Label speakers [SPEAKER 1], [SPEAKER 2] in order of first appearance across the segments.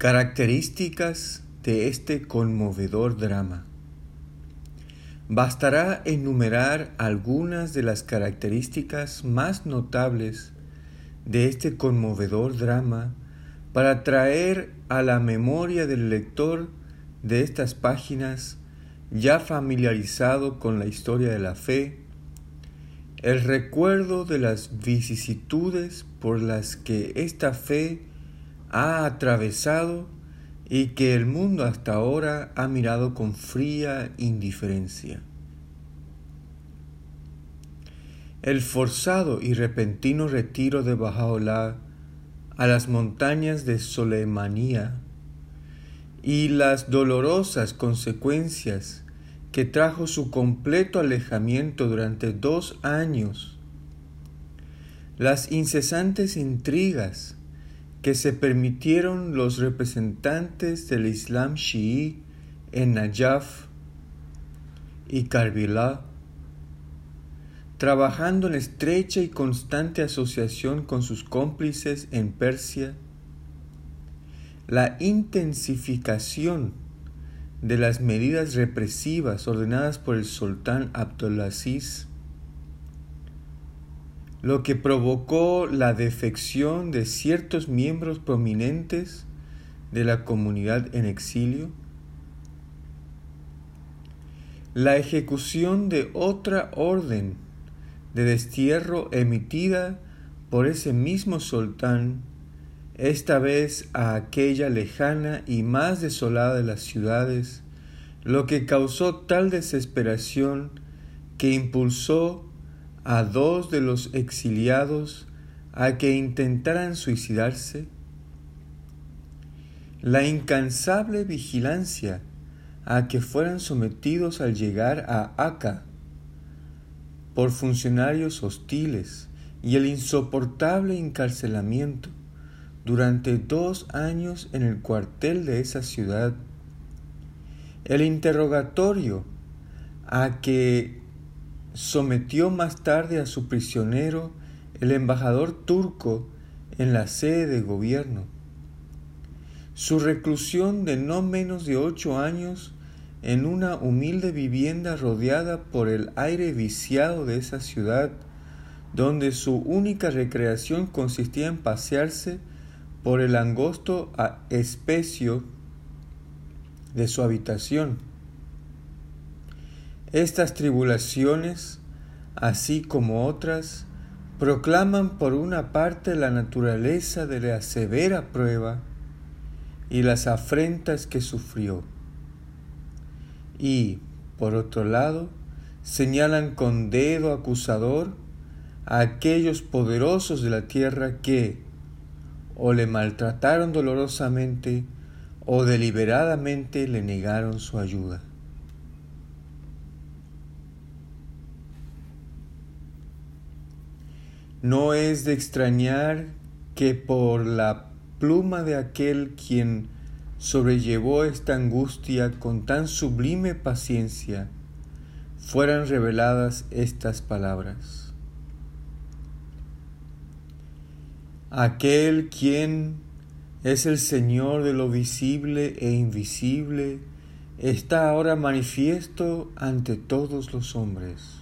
[SPEAKER 1] Características de este conmovedor drama. Bastará enumerar algunas de las características más notables de este conmovedor drama para traer a la memoria del lector de estas páginas ya familiarizado con la historia de la fe, el recuerdo de las vicisitudes por las que esta fe ha atravesado y que el mundo hasta ahora ha mirado con fría indiferencia. El forzado y repentino retiro de Bajaola a las montañas de Solemanía y las dolorosas consecuencias que trajo su completo alejamiento durante dos años, las incesantes intrigas que se permitieron los representantes del Islam chií en Najaf y Karbala, trabajando en estrecha y constante asociación con sus cómplices en Persia, la intensificación de las medidas represivas ordenadas por el sultán Abdulaziz lo que provocó la defección de ciertos miembros prominentes de la comunidad en exilio, la ejecución de otra orden de destierro emitida por ese mismo sultán, esta vez a aquella lejana y más desolada de las ciudades, lo que causó tal desesperación que impulsó a dos de los exiliados a que intentaran suicidarse? La incansable vigilancia a que fueran sometidos al llegar a Aca por funcionarios hostiles y el insoportable encarcelamiento durante dos años en el cuartel de esa ciudad, el interrogatorio a que sometió más tarde a su prisionero el embajador turco en la sede de gobierno. Su reclusión de no menos de ocho años en una humilde vivienda rodeada por el aire viciado de esa ciudad, donde su única recreación consistía en pasearse por el angosto especio de su habitación. Estas tribulaciones, así como otras, proclaman por una parte la naturaleza de la severa prueba y las afrentas que sufrió, y, por otro lado, señalan con dedo acusador a aquellos poderosos de la tierra que o le maltrataron dolorosamente o deliberadamente le negaron su ayuda. No es de extrañar que por la pluma de aquel quien sobrellevó esta angustia con tan sublime paciencia, fueran reveladas estas palabras. Aquel quien es el Señor de lo visible e invisible, está ahora manifiesto ante todos los hombres.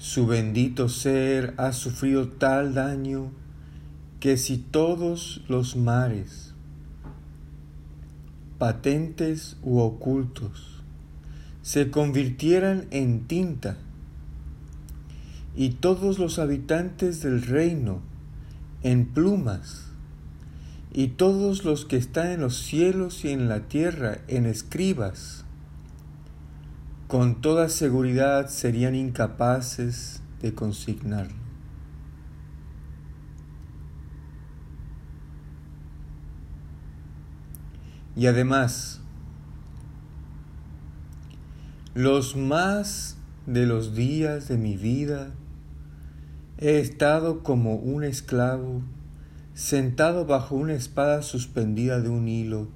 [SPEAKER 1] Su bendito ser ha sufrido tal daño que si todos los mares, patentes u ocultos, se convirtieran en tinta y todos los habitantes del reino en plumas, y todos los que están en los cielos y en la tierra en escribas, con toda seguridad serían incapaces de consignarlo. Y además, los más de los días de mi vida he estado como un esclavo sentado bajo una espada suspendida de un hilo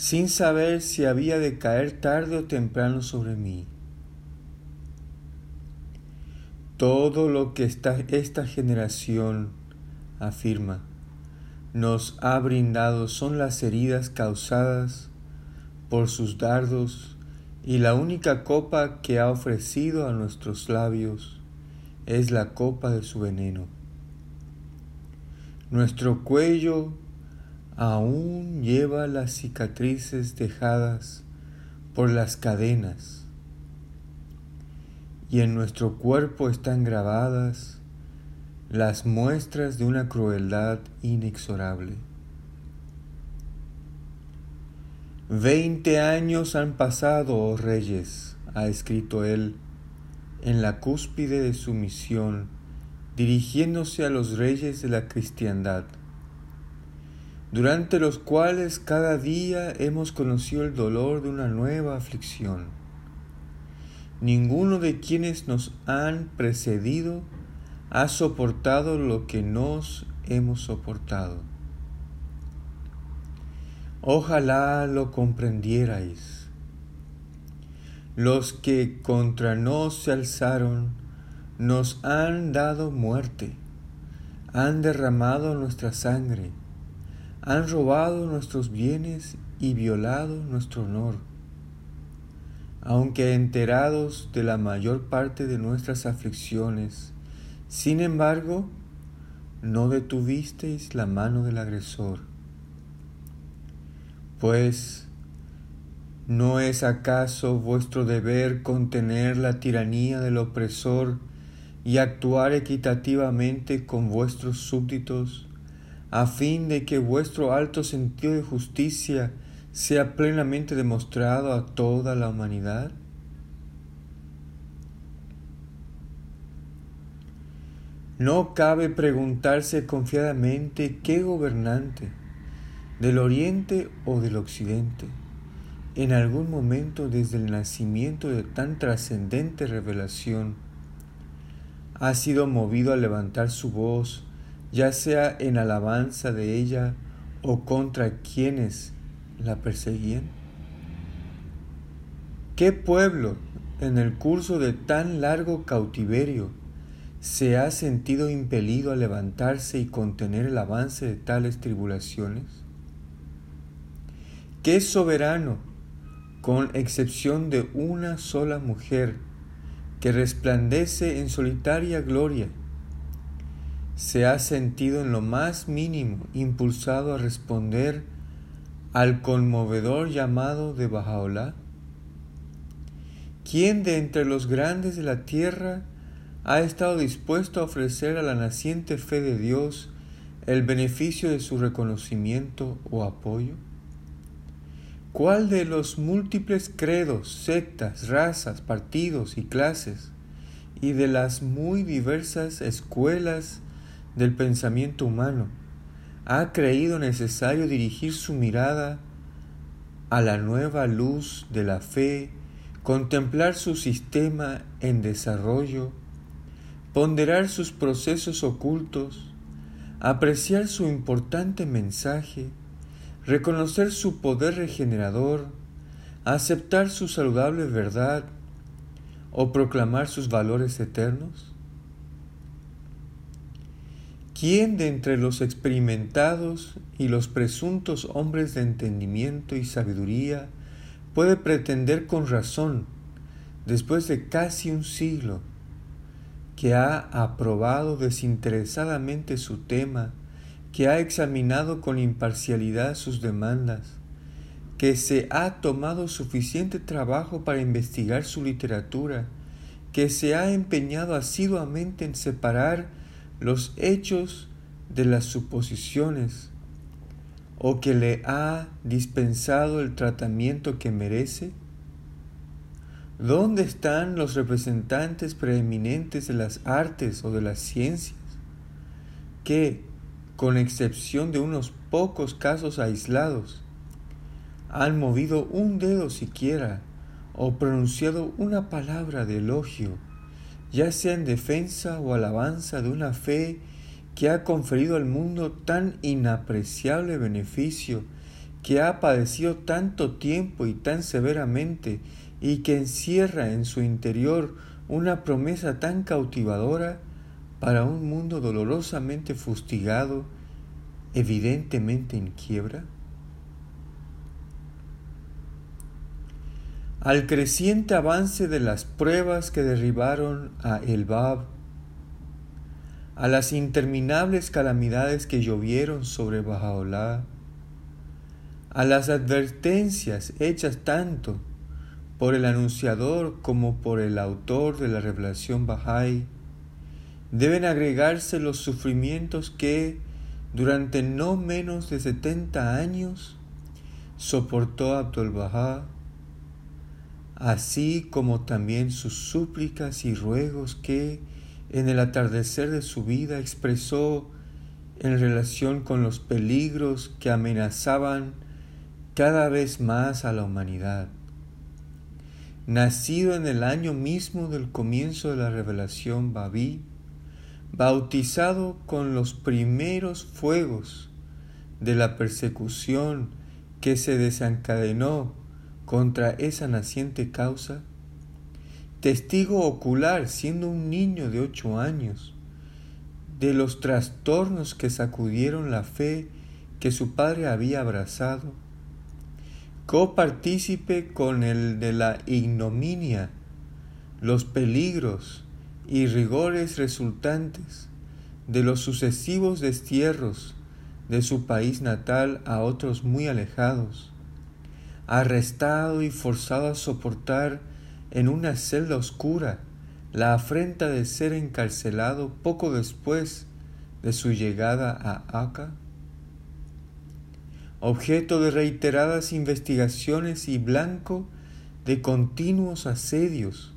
[SPEAKER 1] sin saber si había de caer tarde o temprano sobre mí. Todo lo que esta, esta generación afirma nos ha brindado son las heridas causadas por sus dardos y la única copa que ha ofrecido a nuestros labios es la copa de su veneno. Nuestro cuello aún lleva las cicatrices dejadas por las cadenas y en nuestro cuerpo están grabadas las muestras de una crueldad inexorable. Veinte años han pasado, oh reyes, ha escrito él, en la cúspide de su misión, dirigiéndose a los reyes de la cristiandad, durante los cuales cada día hemos conocido el dolor de una nueva aflicción. Ninguno de quienes nos han precedido ha soportado lo que nos hemos soportado. Ojalá lo comprendierais. Los que contra nos se alzaron nos han dado muerte, han derramado nuestra sangre, han robado nuestros bienes y violado nuestro honor. Aunque enterados de la mayor parte de nuestras aflicciones, sin embargo, no detuvisteis la mano del agresor. Pues, ¿no es acaso vuestro deber contener la tiranía del opresor y actuar equitativamente con vuestros súbditos, a fin de que vuestro alto sentido de justicia sea plenamente demostrado a toda la humanidad? No cabe preguntarse confiadamente qué gobernante, del oriente o del occidente, en algún momento desde el nacimiento de tan trascendente revelación, ha sido movido a levantar su voz, ya sea en alabanza de ella o contra quienes la perseguían? ¿Qué pueblo, en el curso de tan largo cautiverio, se ha sentido impelido a levantarse y contener el avance de tales tribulaciones? ¿Qué soberano, con excepción de una sola mujer, que resplandece en solitaria gloria, se ha sentido en lo más mínimo impulsado a responder al conmovedor llamado de Bajaola? ¿Quién de entre los grandes de la tierra ha estado dispuesto a ofrecer a la naciente fe de Dios el beneficio de su reconocimiento o apoyo? ¿Cuál de los múltiples credos, sectas, razas, partidos y clases, y de las muy diversas escuelas del pensamiento humano, ha creído necesario dirigir su mirada a la nueva luz de la fe, contemplar su sistema en desarrollo, ponderar sus procesos ocultos, apreciar su importante mensaje, reconocer su poder regenerador, aceptar su saludable verdad o proclamar sus valores eternos? ¿Quién de entre los experimentados y los presuntos hombres de entendimiento y sabiduría puede pretender con razón, después de casi un siglo, que ha aprobado desinteresadamente su tema, que ha examinado con imparcialidad sus demandas, que se ha tomado suficiente trabajo para investigar su literatura, que se ha empeñado asiduamente en separar los hechos de las suposiciones, o que le ha dispensado el tratamiento que merece? ¿Dónde están los representantes preeminentes de las artes o de las ciencias que, con excepción de unos pocos casos aislados, han movido un dedo siquiera o pronunciado una palabra de elogio, ya sea en defensa o alabanza de una fe que ha conferido al mundo tan inapreciable beneficio, que ha padecido tanto tiempo y tan severamente y que encierra en su interior una promesa tan cautivadora para un mundo dolorosamente fustigado evidentemente en quiebra? Al creciente avance de las pruebas que derribaron a Elbab, a las interminables calamidades que llovieron sobre Bajaolá, a las advertencias hechas tanto por el anunciador como por el autor de la revelación Bahá'í, deben agregarse los sufrimientos que, durante no menos de setenta años, soportó Abdul Bahá, así como también sus súplicas y ruegos que, en el atardecer de su vida, expresó en relación con los peligros que amenazaban cada vez más a la humanidad. Nacido en el año mismo del comienzo de la revelación Babí, bautizado con los primeros fuegos de la persecución que se desencadenó contra esa naciente causa, testigo ocular siendo un niño de ocho años, de los trastornos que sacudieron la fe que su padre había abrazado, copartícipe con el de la ignominia, los peligros y rigores resultantes de los sucesivos destierros de su país natal a otros muy alejados, arrestado y forzado a soportar en una celda oscura la afrenta de ser encarcelado poco después de su llegada a Acá? objeto de reiteradas investigaciones y blanco de continuos asedios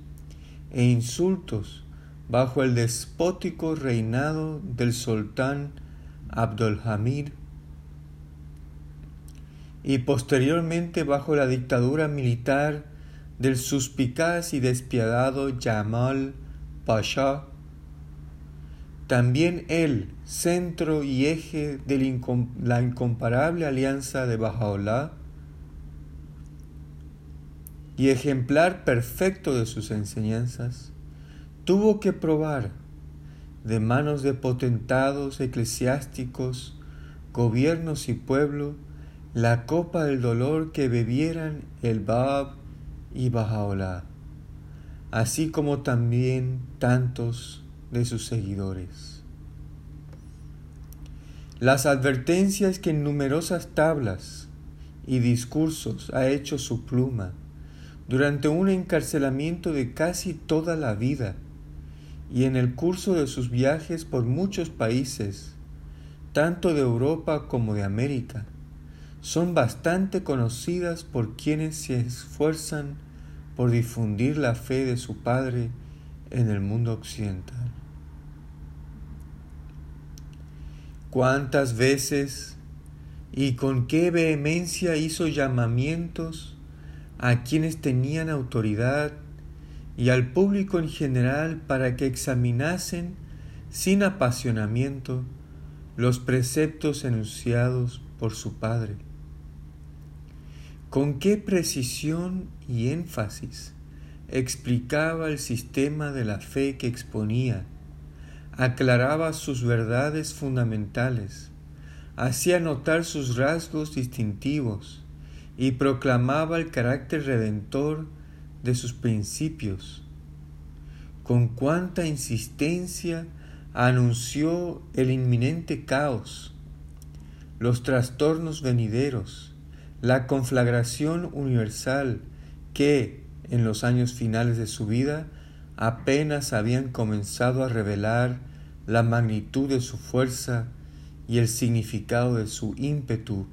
[SPEAKER 1] e insultos bajo el despótico reinado del sultán Abdulhamid y posteriormente bajo la dictadura militar del suspicaz y despiadado Jamal Pasha también él, centro y eje de la incomparable alianza de Bajaolá y ejemplar perfecto de sus enseñanzas, tuvo que probar de manos de potentados eclesiásticos, gobiernos y pueblo la copa del dolor que bebieran el Bab y Bajaolá, así como también tantos de sus seguidores. Las advertencias que en numerosas tablas y discursos ha hecho su pluma durante un encarcelamiento de casi toda la vida y en el curso de sus viajes por muchos países, tanto de Europa como de América, son bastante conocidas por quienes se esfuerzan por difundir la fe de su Padre en el mundo occidental. cuántas veces y con qué vehemencia hizo llamamientos a quienes tenían autoridad y al público en general para que examinasen sin apasionamiento los preceptos enunciados por su Padre. Con qué precisión y énfasis explicaba el sistema de la fe que exponía aclaraba sus verdades fundamentales, hacía notar sus rasgos distintivos y proclamaba el carácter redentor de sus principios. Con cuánta insistencia anunció el inminente caos, los trastornos venideros, la conflagración universal que, en los años finales de su vida, apenas habían comenzado a revelar la magnitud de su fuerza y el significado de su ímpetu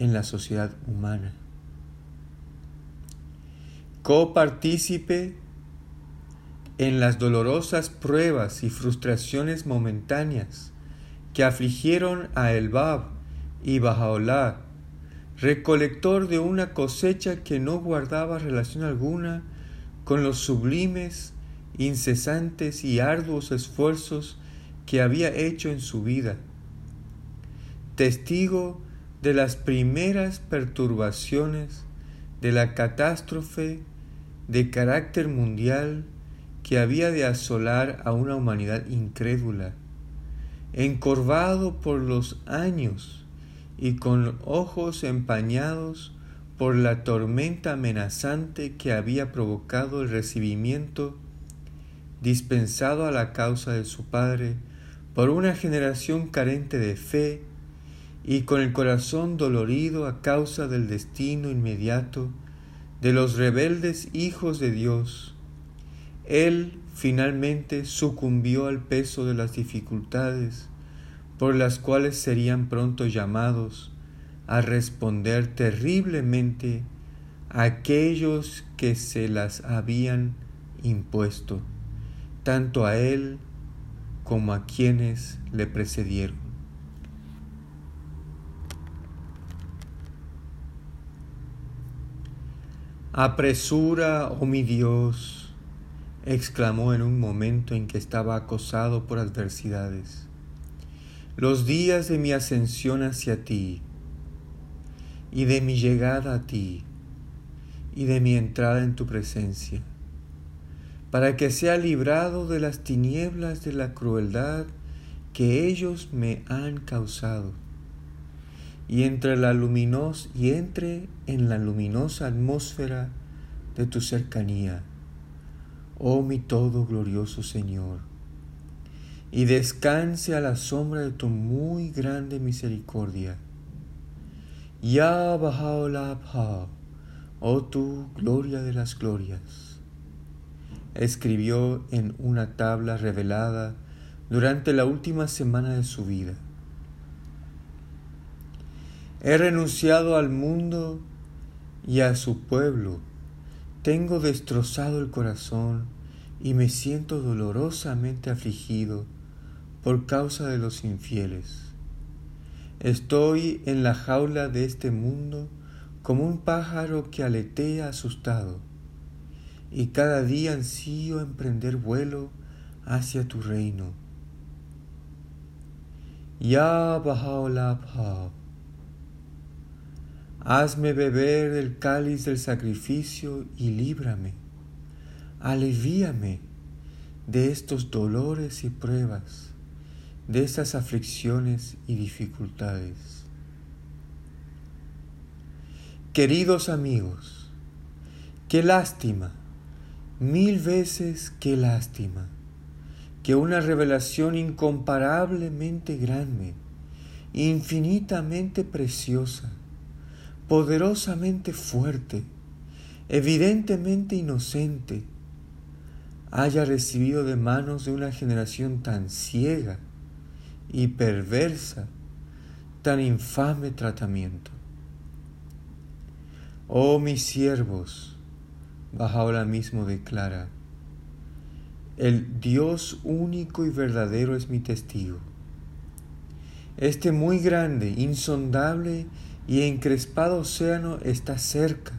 [SPEAKER 1] en la sociedad humana. Copartícipe en las dolorosas pruebas y frustraciones momentáneas que afligieron a Elbab y Bajaolá, recolector de una cosecha que no guardaba relación alguna con los sublimes incesantes y arduos esfuerzos que había hecho en su vida, testigo de las primeras perturbaciones de la catástrofe de carácter mundial que había de asolar a una humanidad incrédula, encorvado por los años y con ojos empañados por la tormenta amenazante que había provocado el recibimiento dispensado a la causa de su padre por una generación carente de fe y con el corazón dolorido a causa del destino inmediato de los rebeldes hijos de Dios, él finalmente sucumbió al peso de las dificultades por las cuales serían pronto llamados a responder terriblemente a aquellos que se las habían impuesto, tanto a él como a quienes le precedieron. Apresura, oh mi Dios, exclamó en un momento en que estaba acosado por adversidades, los días de mi ascensión hacia ti y de mi llegada a ti y de mi entrada en tu presencia, para que sea librado de las tinieblas de la crueldad que ellos me han causado y entre la luminos y entre en la luminosa atmósfera de tu cercanía oh mi todo glorioso Señor, y descanse a la sombra de tu muy grande misericordia. Ya la oh tu gloria de las glorias. Escribió en una tabla revelada durante la última semana de su vida. He renunciado al mundo y a su pueblo tengo destrozado el corazón y me siento dolorosamente afligido por causa de los infieles. Estoy en la jaula de este mundo como un pájaro que aletea asustado, y cada día ansío emprender vuelo hacia tu reino. Ya la Hazme beber del cáliz del sacrificio y líbrame. Alivíame de estos dolores y pruebas, de estas aflicciones y dificultades. Queridos amigos, qué lástima, mil veces qué lástima, que una revelación incomparablemente grande, infinitamente preciosa, poderosamente fuerte, evidentemente inocente, haya recibido de manos de una generación tan ciega y perversa tan infame tratamiento. Oh mis siervos, ahora mismo declara, el Dios único y verdadero es mi testigo. Este muy grande, insondable y encrespado océano está cerca,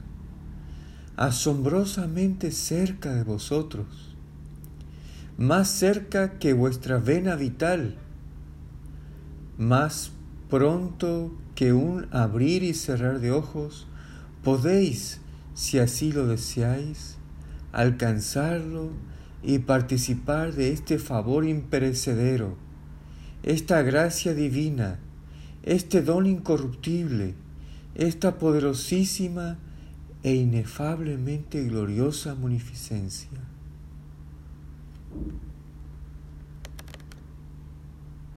[SPEAKER 1] asombrosamente cerca de vosotros, más cerca que vuestra vena vital, más pronto que un abrir y cerrar de ojos, podéis, si así lo deseáis, alcanzarlo y participar de este favor imperecedero, esta gracia divina, este don incorruptible, esta poderosísima e inefablemente gloriosa munificencia.